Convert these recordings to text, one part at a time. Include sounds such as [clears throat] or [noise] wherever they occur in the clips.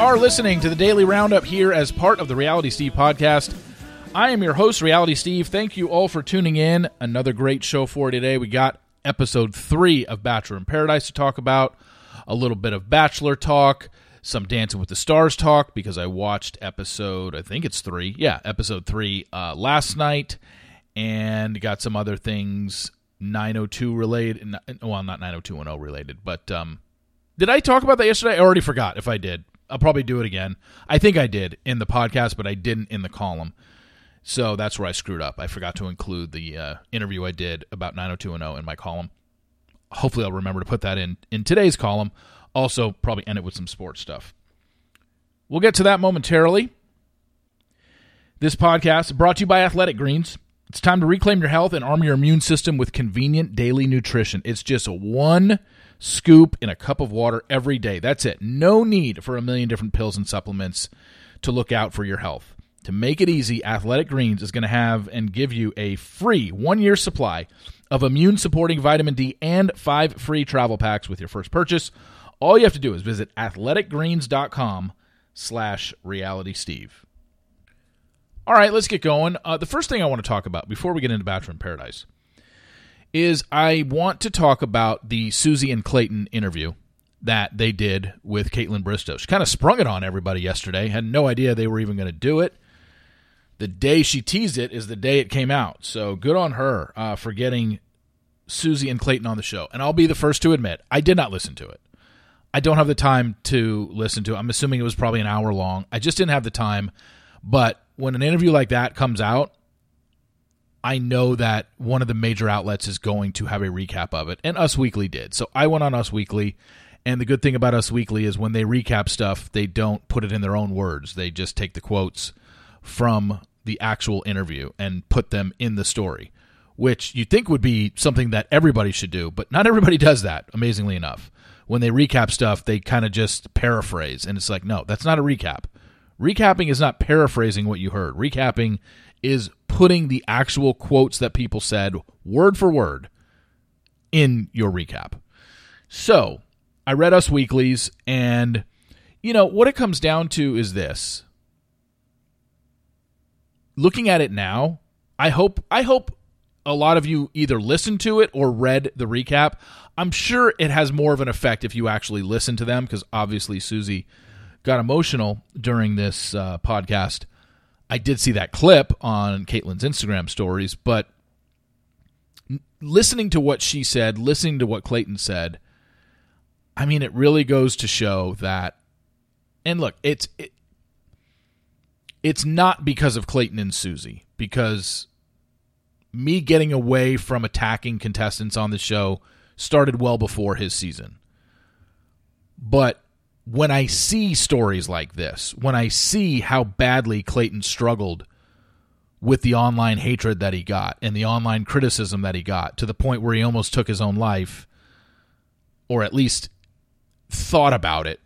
Are listening to the Daily Roundup here as part of the Reality Steve podcast. I am your host, Reality Steve. Thank you all for tuning in. Another great show for today. We got episode three of Bachelor in Paradise to talk about, a little bit of Bachelor talk, some Dancing with the Stars talk because I watched episode, I think it's three, yeah, episode three uh, last night, and got some other things 902 related. Well, not 90210 related, but um, did I talk about that yesterday? I already forgot if I did. I'll probably do it again. I think I did in the podcast, but I didn't in the column. So that's where I screwed up. I forgot to include the uh, interview I did about 90210 in my column. Hopefully, I'll remember to put that in in today's column. Also, probably end it with some sports stuff. We'll get to that momentarily. This podcast brought to you by Athletic Greens. It's time to reclaim your health and arm your immune system with convenient daily nutrition. It's just one scoop in a cup of water every day. That's it. No need for a million different pills and supplements to look out for your health. To make it easy, Athletic Greens is going to have and give you a free one year supply of immune supporting vitamin D and five free travel packs with your first purchase. All you have to do is visit athleticgreens.com slash reality steve. All right, let's get going. Uh, the first thing I want to talk about before we get into Bachelor in Paradise is I want to talk about the Susie and Clayton interview that they did with Kaitlyn Bristowe. She kind of sprung it on everybody yesterday. Had no idea they were even going to do it. The day she teased it is the day it came out. So good on her uh, for getting Susie and Clayton on the show. And I'll be the first to admit, I did not listen to it. I don't have the time to listen to it. I'm assuming it was probably an hour long. I just didn't have the time. But when an interview like that comes out, I know that one of the major outlets is going to have a recap of it, and Us Weekly did. So I went on Us Weekly, and the good thing about Us Weekly is when they recap stuff, they don't put it in their own words. They just take the quotes from the actual interview and put them in the story, which you think would be something that everybody should do, but not everybody [laughs] does that, amazingly enough. When they recap stuff, they kind of just paraphrase, and it's like, no, that's not a recap. Recapping is not paraphrasing what you heard. Recapping is putting the actual quotes that people said word for word in your recap. So I read Us Weeklies, and you know what it comes down to is this. Looking at it now, I hope I hope a lot of you either listened to it or read the recap. I'm sure it has more of an effect if you actually listen to them because obviously Susie got emotional during this uh, podcast I did see that clip on Kaitlyn's Instagram stories, but listening to what she said, listening to what Clayton said, I mean, it really goes to show that. And look, it's it, it's not because of Clayton and Susie, because me getting away from attacking contestants on the show started well before his season. But when I see stories like this, when I see how badly Clayton struggled with the online hatred that he got and the online criticism that he got to the point where he almost took his own life, or at least thought about it,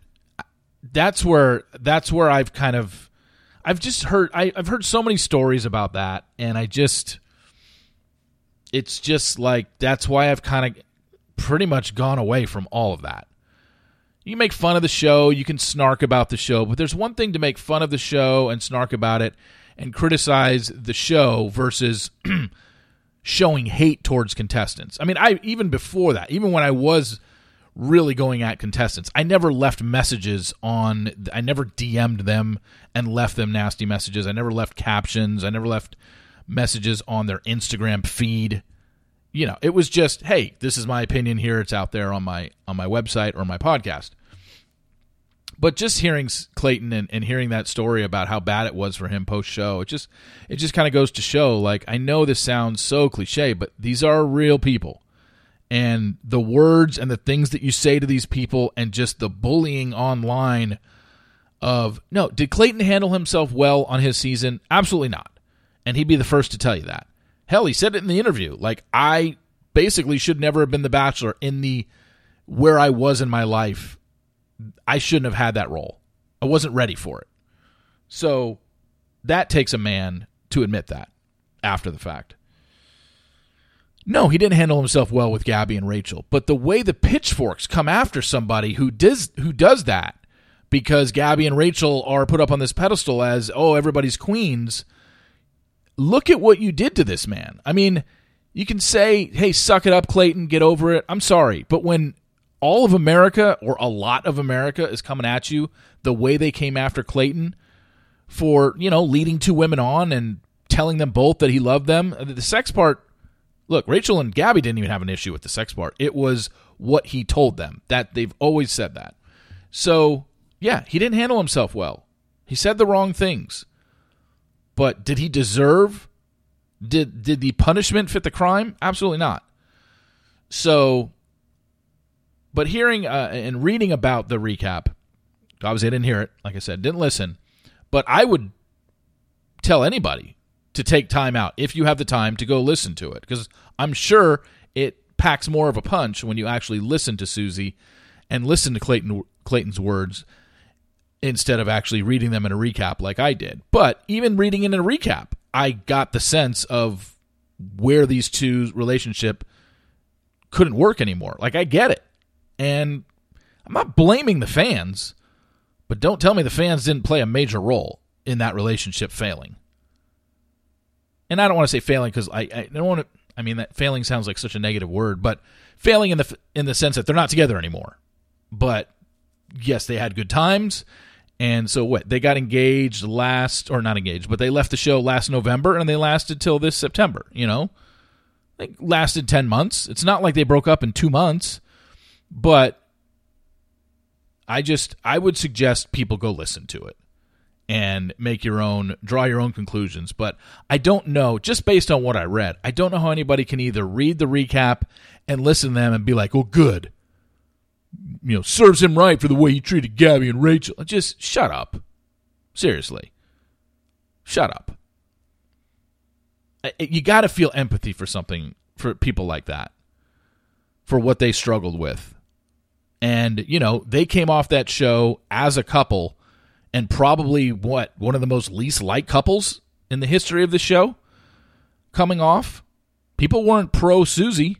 that's where that's where I've kind of I've just heard I, I've heard so many stories about that, and I just it's just like that's why I've kind of pretty much gone away from all of that you can make fun of the show, you can snark about the show, but there's one thing to make fun of the show and snark about it and criticize the show versus [clears throat] showing hate towards contestants. I mean, I even before that, even when I was really going at contestants, I never left messages on I never DM'd them and left them nasty messages. I never left captions, I never left messages on their Instagram feed you know, it was just, hey, this is my opinion here. It's out there on my on my website or my podcast. But just hearing Clayton and, and hearing that story about how bad it was for him post show, it just it just kind of goes to show. Like I know this sounds so cliche, but these are real people, and the words and the things that you say to these people, and just the bullying online. Of no, did Clayton handle himself well on his season? Absolutely not, and he'd be the first to tell you that. Hell, he said it in the interview. Like I basically should never have been the bachelor in the where I was in my life. I shouldn't have had that role. I wasn't ready for it. So that takes a man to admit that after the fact. No, he didn't handle himself well with Gabby and Rachel, but the way the pitchforks come after somebody who does who does that because Gabby and Rachel are put up on this pedestal as, oh, everybody's queens. Look at what you did to this man. I mean, you can say, hey, suck it up, Clayton, get over it. I'm sorry. But when all of America or a lot of America is coming at you the way they came after Clayton for, you know, leading two women on and telling them both that he loved them, uh, the sex part, look, Rachel and Gabby didn't even have an issue with the sex part. It was what he told them. That they've always said that. So, yeah, he didn't handle himself well. He said the wrong things. But did he deserve did did the punishment fit the crime? Absolutely not. So but hearing uh, and reading about the recap, obviously I didn't hear it, like I said, didn't listen, but I would tell anybody to take time out if you have the time to go listen to it because I'm sure it packs more of a punch when you actually listen to Susie and listen to Clayton Clayton's words instead of actually reading them in a recap like I did. But even reading it in a recap, I got the sense of where these two relationship couldn't work anymore. Like I get it. And I'm not blaming the fans, but don't tell me the fans didn't play a major role in that relationship failing. And I don't want to say failing because I, I don't want to. I mean, that failing sounds like such a negative word, but failing in the in the sense that they're not together anymore. But yes, they had good times, and so what? They got engaged last, or not engaged, but they left the show last November, and they lasted till this September. You know, they lasted ten months. It's not like they broke up in two months. But I just I would suggest people go listen to it and make your own draw your own conclusions. But i don't know just based on what i read i don't know how anybody can either read the recap and listen to them and be like oh good. You know serves him right for the way he treated gabby and rachel. Just shut up. Seriously. Shut up. You got to feel empathy for something for people like that for what they struggled with and, you know, they came off that show as a couple and probably what, one of the most least liked couples in the history of the show coming off. People weren't pro Susie,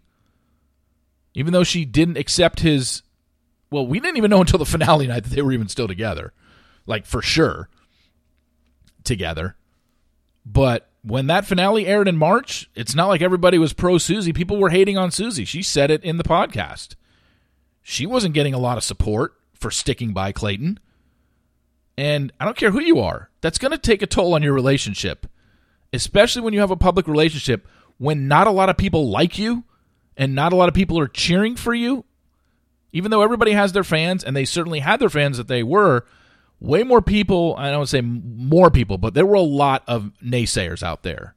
even though she didn't accept his. Well, we didn't even know until the [laughs] finale night that they were even still together. Like, for sure, together. But when that finale aired in March, it's not like everybody was pro Susie. People were hating on Susie. She said it in the podcast she wasn't getting a lot of support for sticking by Clayton. And I don't care who you are, that's going to take a toll on your relationship, especially when you have a public relationship when not a lot of people like you and not a lot of people are cheering for you. Even though everybody has their fans, and they certainly had their fans that they were, way more people, I don't say more people, but there were a lot of naysayers out there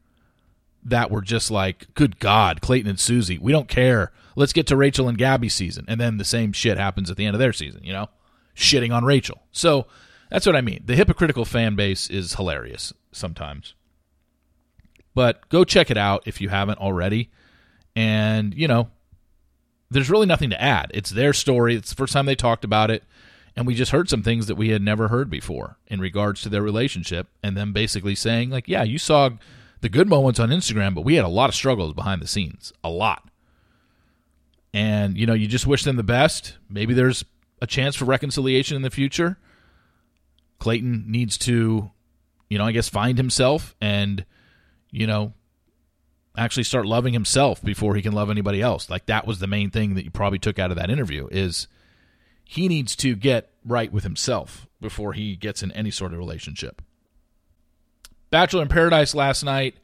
that were just like, good God, Clayton and Susie, we don't care let's get to Rachel and Gabby season. And then the same shit happens at the end of their season, you know? Shitting on Rachel. So that's what I mean. The hypocritical fan base is hilarious sometimes. But go check it out if you haven't already. And, you know, there's really nothing to add. It's their story. It's the first time they talked about it. And we just heard some things that we had never heard before in regards to their relationship. And them basically saying, like, yeah, you saw the good moments on Instagram, but we had a lot of struggles behind the scenes. A lot and you know you just wish them the best. Maybe there's a chance for reconciliation in the future. Clayton needs to you know i guess find himself and you know actually start loving himself before he can love anybody else. Like that was the main thing that you probably took out of that interview is he needs to get right with himself before he gets in any sort of relationship. Bachelor in paradise last night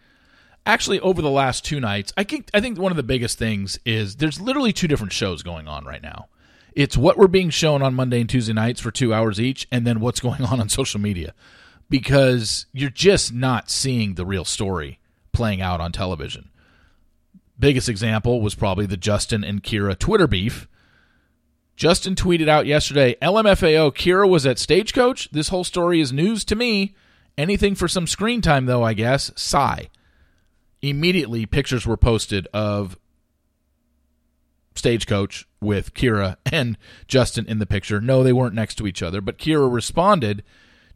actually over the last two nights, I think I think one of the biggest things is there's literally two different shows going on right now. It's what we're being shown on Monday and Tuesday nights for 2 hours each and then what's [laughs] going on on social media because you're just not seeing the real story playing out on television. Biggest example was probably the Justin and Kira Twitter beef. Justin tweeted out yesterday, LMFAO, Kira was at Stagecoach. This whole story is news to me. Anything for some screen time, though, I guess. Sigh immediately pictures were posted of stagecoach with Kira and Justin in the picture. No, they weren't next to each other, but Kira responded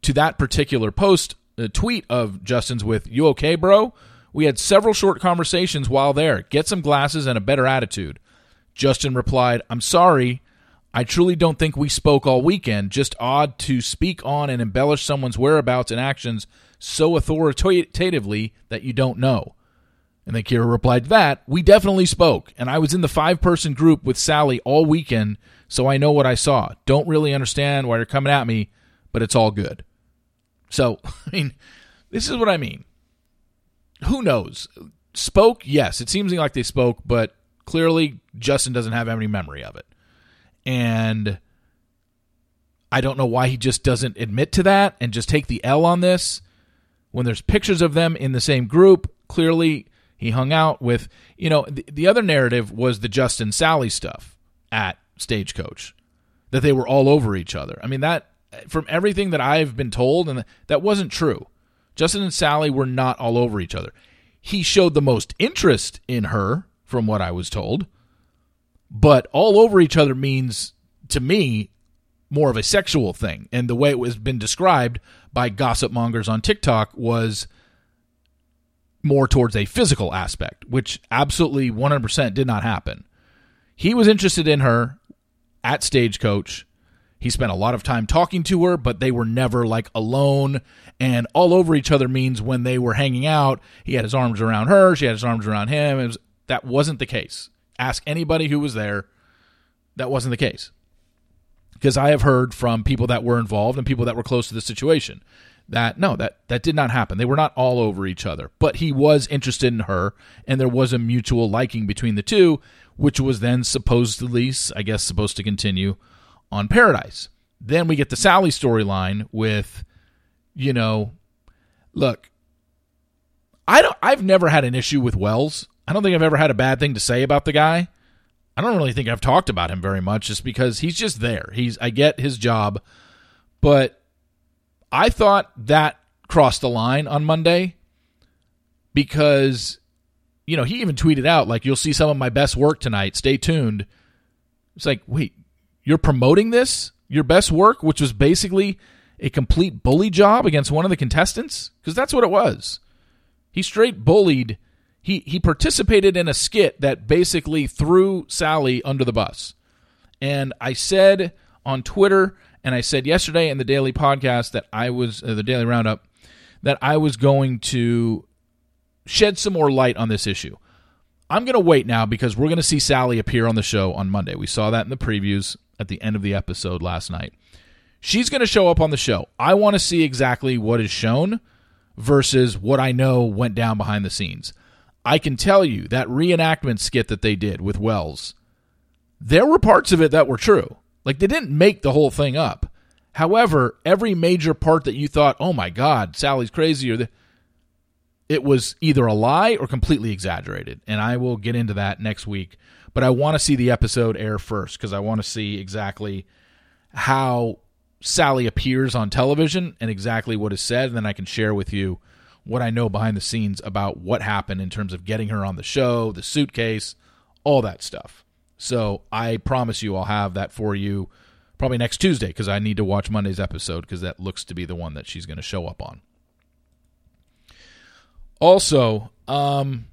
to that particular post a tweet of Justin's with "You okay, bro?" We had several short conversations while there. Get some glasses and a better attitude. Justin replied, "I'm sorry. I truly don't think we spoke all weekend. Just odd to speak on and embellish someone's whereabouts and actions so authoritatively that you don't know. And then Kira replied that, We definitely spoke, and I was in the five person group with Salley all weekend, so I know what I saw. Don't really understand why you're coming at me, but it's all good. So, [laughs] I mean, this is what I mean. Who knows? Spoke, yes, it seems like they spoke, but clearly Justin doesn't have any memory of it. And I don't know why he just doesn't admit to that and just take the L on this when there's pictures of them in the same group. Clearly, he hung out with, you know, the, the other narrative was the Justin Salley stuff at Stagecoach, that they were all over each other. I mean, that, from everything that I've been told, and that wasn't true. Justin and Salley were not all over each other. He showed the most interest in her, from what I was told, but all over each other means, to me, more of a sexual thing. And the way it was been described by gossip mongers on TikTok was more towards a physical aspect, which absolutely 100% did not happen. He was interested in her at Stagecoach. He spent a lot of time talking to her, but they were never like alone and all over each other means when they were hanging out, he had his arms around her, she had his arms around him. Was, that wasn't the case. Ask anybody who was there. That wasn't the case. Because I have heard from people that were involved and people that were close to the situation that no that that did not happen. They were not all over each other. But he was interested in her and there was a mutual liking between the two which was then supposedly i guess supposed to continue on paradise. Then we get the salley storyline with you know look i don't i've never had an issue with wells. I don't think i've ever had a bad thing to say about the guy. I don't really think i've talked about him very much just because he's just there. He's i get his job but I thought that crossed the line on Monday because, you know, he even tweeted out, like, you'll see some of my best work tonight. Stay tuned. It's like, wait, you're promoting this? Your best work, which was basically a complete bully job against one of the contestants? Because that's what it was. He straight bullied. He, he participated in a skit that basically threw Salley under the bus. And I said on Twitter, and I said yesterday in the daily podcast that I was uh, the daily roundup that I was going to shed some more light on this issue. I'm going to wait now because we're going to see Salley appear on the show on Monday. We saw that in the previews at the end of the episode last night. She's going to show up on the show. I want to see exactly what is shown versus what I know went down behind the scenes. I can tell you that reenactment skit that they did with Wells, there were parts of it that were true. Like they didn't make the whole thing up. However, every major part that you thought, "Oh my god, Salley's crazy," or the, it was either a lie or completely exaggerated. And I will get into that next week. But I want to see the episode air first because I want to see exactly how Salley appears on television and exactly what is said, and then I can share with you what I know behind the scenes about what happened in terms of getting her on the show, the suitcase, all that stuff. So I promise you I'll have that for you probably next Tuesday because I need to watch Monday's episode because that looks to be the one that she's going to show up on. Also, um,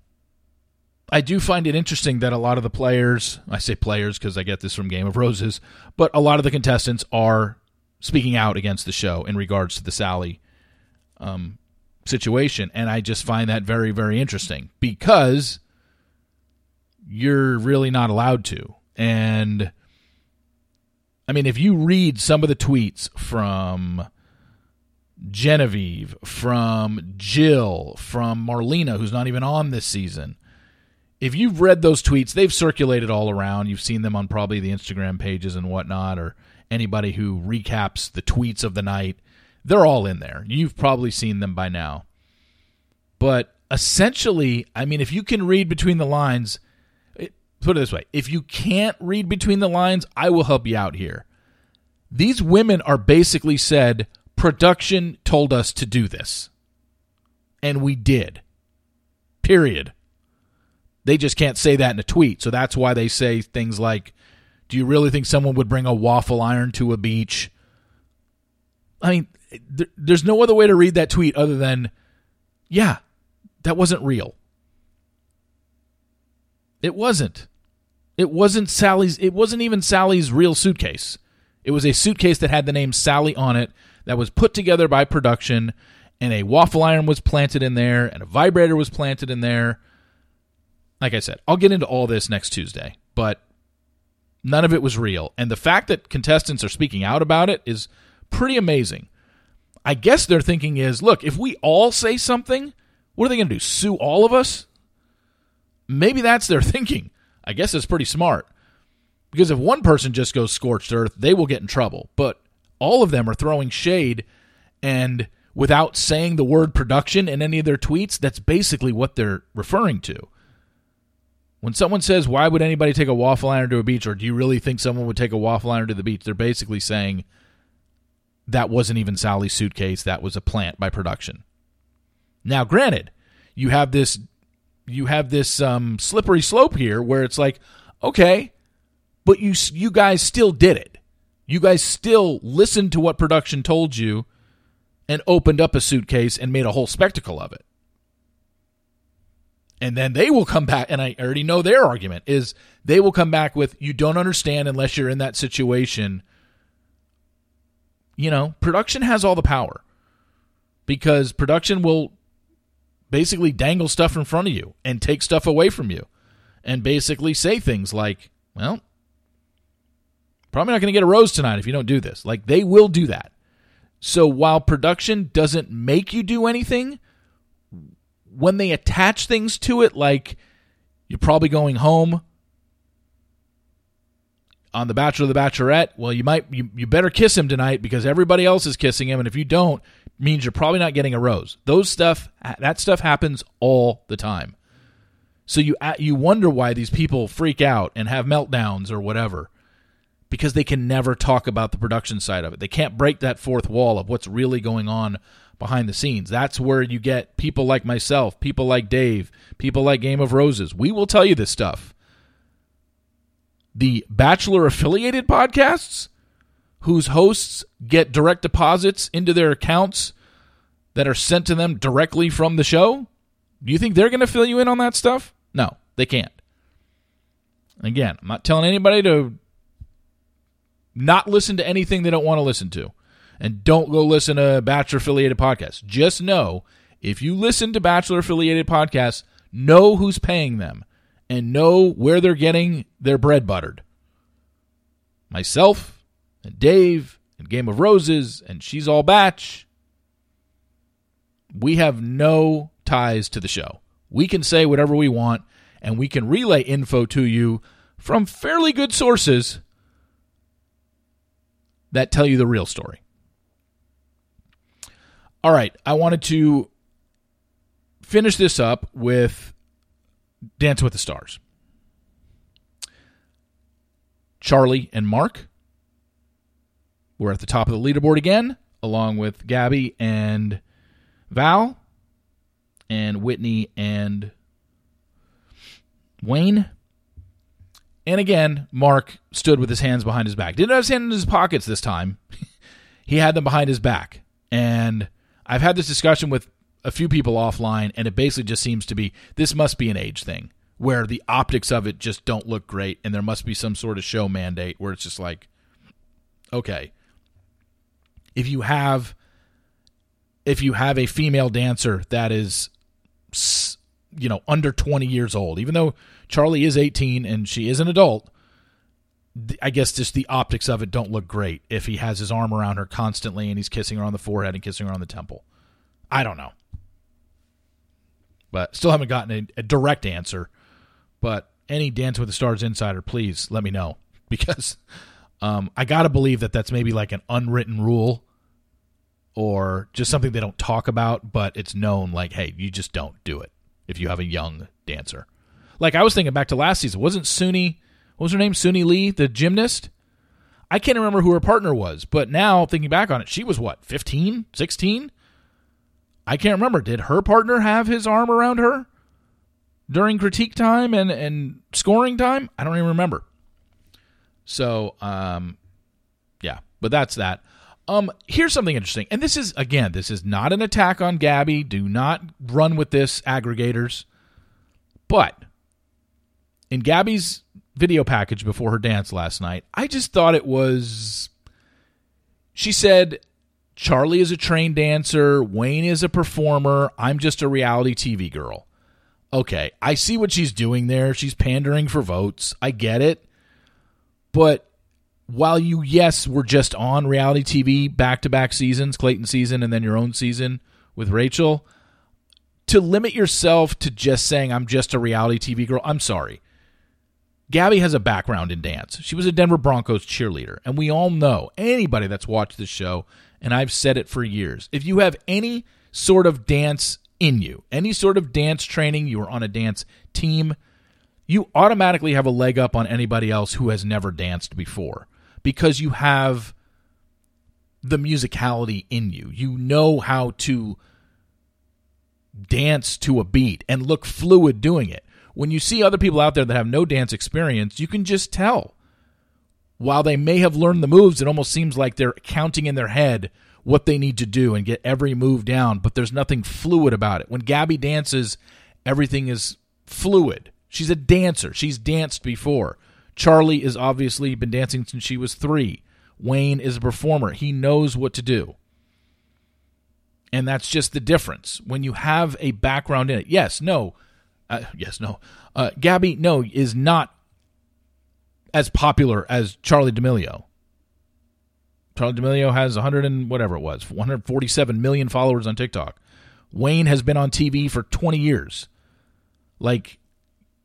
I do find it interesting that a lot of the players, I say players because I get this from Game of Roses, but a lot of the contestants are speaking out against the show in regards to the Salley um, situation. And I just find that very, very interesting because you're really not allowed to. And I mean, if you read some of the tweets from Genevieve, from Jill, from Marlena, who's not even on this season, if you've read those tweets, they've circulated all around. You've seen them on probably the Instagram pages and whatnot, or anybody who recaps the tweets of the night. They're all in there. You've probably seen them by now. But essentially, I mean, if you can read between the lines, put it this way if you can't read between the lines, I will help you out here. These women are basically said, production told us to do this. And we did. Period. They just can't say that in a tweet. So that's why they say things like, Do you really think someone would bring a waffle iron to a beach? I mean, there's no other way to read that tweet other than, Yeah, that wasn't real. It wasn't. It wasn't Salley's it wasn't even Salley's real suitcase. It was a suitcase that had the name Salley on it that was put together by production and a waffle iron was planted in there and a vibrator was planted in there. Like I said, I'll get into all this next Tuesday, but none of it was real. And the fact that contestants are speaking out about it is pretty amazing. I guess their thinking is look, if we all say something, what are they going to do? Sue all of us? Maybe that's their [laughs] thinking. I guess it's pretty smart. Because if one person just goes scorched earth, they will get in trouble. But all of them are throwing shade and without saying the word production in any of their tweets, that's basically what they're referring to. When someone says, Why would anybody take a waffle iron to a beach? or do you really think someone would take a waffle iron to the beach? They're basically saying that wasn't even Salley's suitcase, that was a plant by production. Now, granted, you have this you have this um, slippery slope here where it's like, okay, but you you guys still did it. You guys still listened to what production told you and opened up a suitcase and made a whole spectacle of it. And then they will come back, and I already know their argument is they will come back with, you don't understand unless you're in that situation. You know, production has all the power because production will basically dangle stuff in front of you and take stuff away from you and basically say things like, well, probably not going to get a rose tonight if you don't do this. Like they will do that. So while production doesn't make you do anything, when they attach things to it, like you're probably going home on the Bachelor the Bachelorette, well, you might you, you better kiss him tonight because everybody else is kissing him, and if you don't, means you're probably not getting a rose. Those stuff that stuff happens all the time. So you you wonder why these people freak out and have meltdowns or whatever because they can never talk about the production side of it. They can't break that fourth wall of what's really going on behind the scenes. That's where you get people like myself, people like Dave, people like Game of Roses. We will tell you this stuff. The Bachelor affiliated podcasts whose hosts get direct deposits into their accounts that are sent to them directly from the show? Do you think they're going to fill you in on that stuff? No, they can't. Again, I'm not telling anybody to not listen to anything they don't want to listen to. And don't go listen to Bachelor affiliated podcasts. Just know if you listen to Bachelor affiliated podcasts, know who's paying them and know where they're getting their bread buttered. Myself, and Dave and Game of Roses and She's All Batch. We have no ties to the show. We can say whatever we want and we can relay info to you from fairly good sources that tell you the real story. All right, I wanted to finish this up with Dance with the Stars. Charli and Mark we're at the top of the leaderboard again, along with Gabby and Val, and Witney and Wayne. And again, Mark stood with his hands behind his back. Didn't have his hands in his pockets this time. [laughs] he had them behind his back. And I've had this discussion with a few people offline, and it basically just seems to be this must be an age thing where the optics of it just don't look great, and there must be some sort of show mandate where it's just like, okay, if you have if you have a female dancer that is you know under 20 years old even though charli is 18 and she is an adult i guess just the optics of it don't look great if he has his arm around her constantly and he's kissing her on the forehead and kissing her on the temple. I don't know but still haven't gotten a, a direct answer but any dance with the stars insider please let me know [laughs] because um, i gotta believe that that's maybe like an unwritten rule or just something they don't talk about, but it's known like, hey, you just don't do it if you have a young dancer. Like I was thinking back to last season, wasn't Suni, what was her name? Suni Lee, the gymnast? I can't remember who her partner was, but now thinking back on it, she was what, 15, 16? I can't remember. Did her partner have his arm around her during critique time and, and scoring time? I don't even remember. So, um, yeah, but that's that. Um, here's something interesting, and this is again, this is not an attack on Gabby. Do not run with this, aggregators. But in Gabby's video package before her dance last night. I just thought it was. She said, Charli is a trained dancer, Wayne is a performer, I'm just a reality TV girl. Okay, I see what she's doing there. She's pandering for votes. I get it. But while you, yes, were just on reality TV back to back seasons, Clayton season and then your own season with Rachel, to limit yourself to just saying, I'm just a reality TV girl, I'm sorry. Gabby has a background in dance. She was a Denver Broncos cheerleader. And we all know, anybody that's watched this show, and I've said it for years, if you have any sort of dance in you, any sort of dance training, you are on a dance team, you automatically have a leg up on anybody else who has never danced before because you have the musicality in you. You know how to dance to a beat and look fluid doing it when you see other people out there that have no dance experience, you can just tell. While they may have learned the moves, it almost seems like they're counting in their head what they need to do and get every move down, but there's nothing fluid about it. When Gabby dances, everything is fluid. She's a dancer. She's danced before. Charli has obviously been dancing since she was three. Wayne is a performer. He knows what to do. And that's just the difference. When you have a background in it, yes, no, uh, yes, no. Uh, Gabby, no, is not as popular as Charli D'Amelio. Charli D'Amelio has 100 and whatever it was, 147 million followers on TikTok. Wayne has been on TV for 20 years. Like,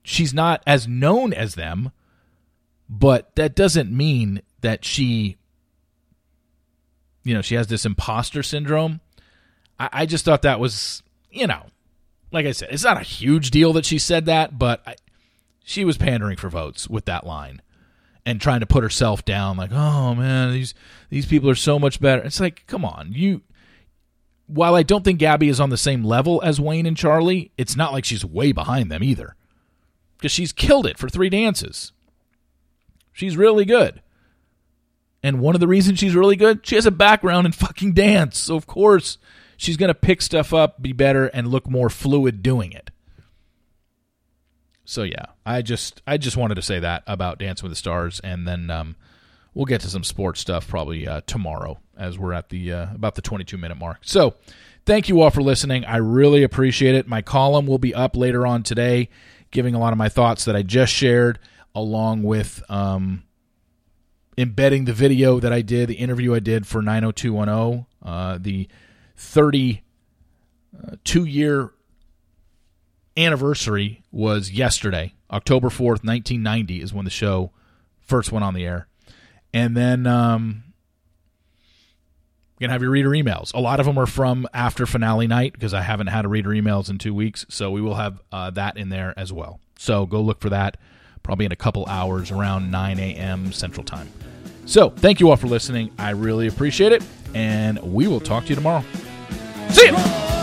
she's not as known as them, but that doesn't mean that she, you know, she has this imposter syndrome. I, I just thought that was, you know, like I said, it's not a huge deal that she said that, but I, she was pandering for votes with that line and trying to put herself down like, "Oh man, these these people are so much better." It's like, "Come on. You while I don't think Gabby is on the same level as Wayne and Charli, it's not like she's way behind them either. Because she's killed it for three dances. She's really good. And one of the reasons she's really good, she has a background in fucking dance. So of course she's going to pick stuff up, be better, and look more fluid doing it. So yeah, I just I just wanted to say that about Dancing with the Stars, and then um, we'll get to some sports stuff probably uh, tomorrow as we're at the uh, about the 22 minute mark. So thank you all for listening. I really appreciate it. My column will be up later on today, giving a lot of my thoughts that I just shared, along with um, embedding the video that I did, the interview I did for 90210, uh, the 32 uh, year anniversary was yesterday. October 4th, 1990 is when the show first went on the air. And then um, you're going to have your reader emails. A lot of them are from after finale night because I haven't had a reader emails in two weeks. So we will have uh, that in there as well. So go look for that probably in a couple hours around 9 a.m. Central Time. So thank you all for listening. I really appreciate it. And we will talk to you tomorrow. See you.